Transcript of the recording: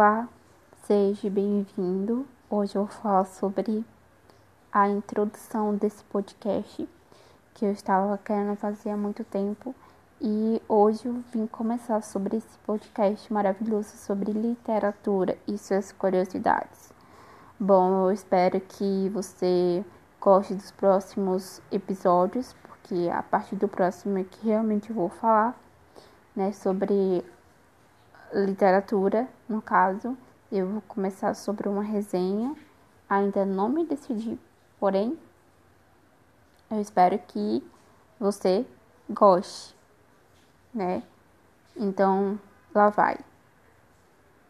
Olá, seja bem-vindo. Hoje eu vou falar sobre a introdução desse podcast que eu estava querendo fazer há muito tempo e hoje eu vim começar sobre esse podcast maravilhoso sobre literatura e suas curiosidades. Bom, eu espero que você goste dos próximos episódios, porque a partir do próximo é que realmente eu vou falar, né, sobre literatura, no caso. Eu vou começar sobre uma resenha. Ainda não me decidi, porém, eu espero que você goste, né? Então, lá vai.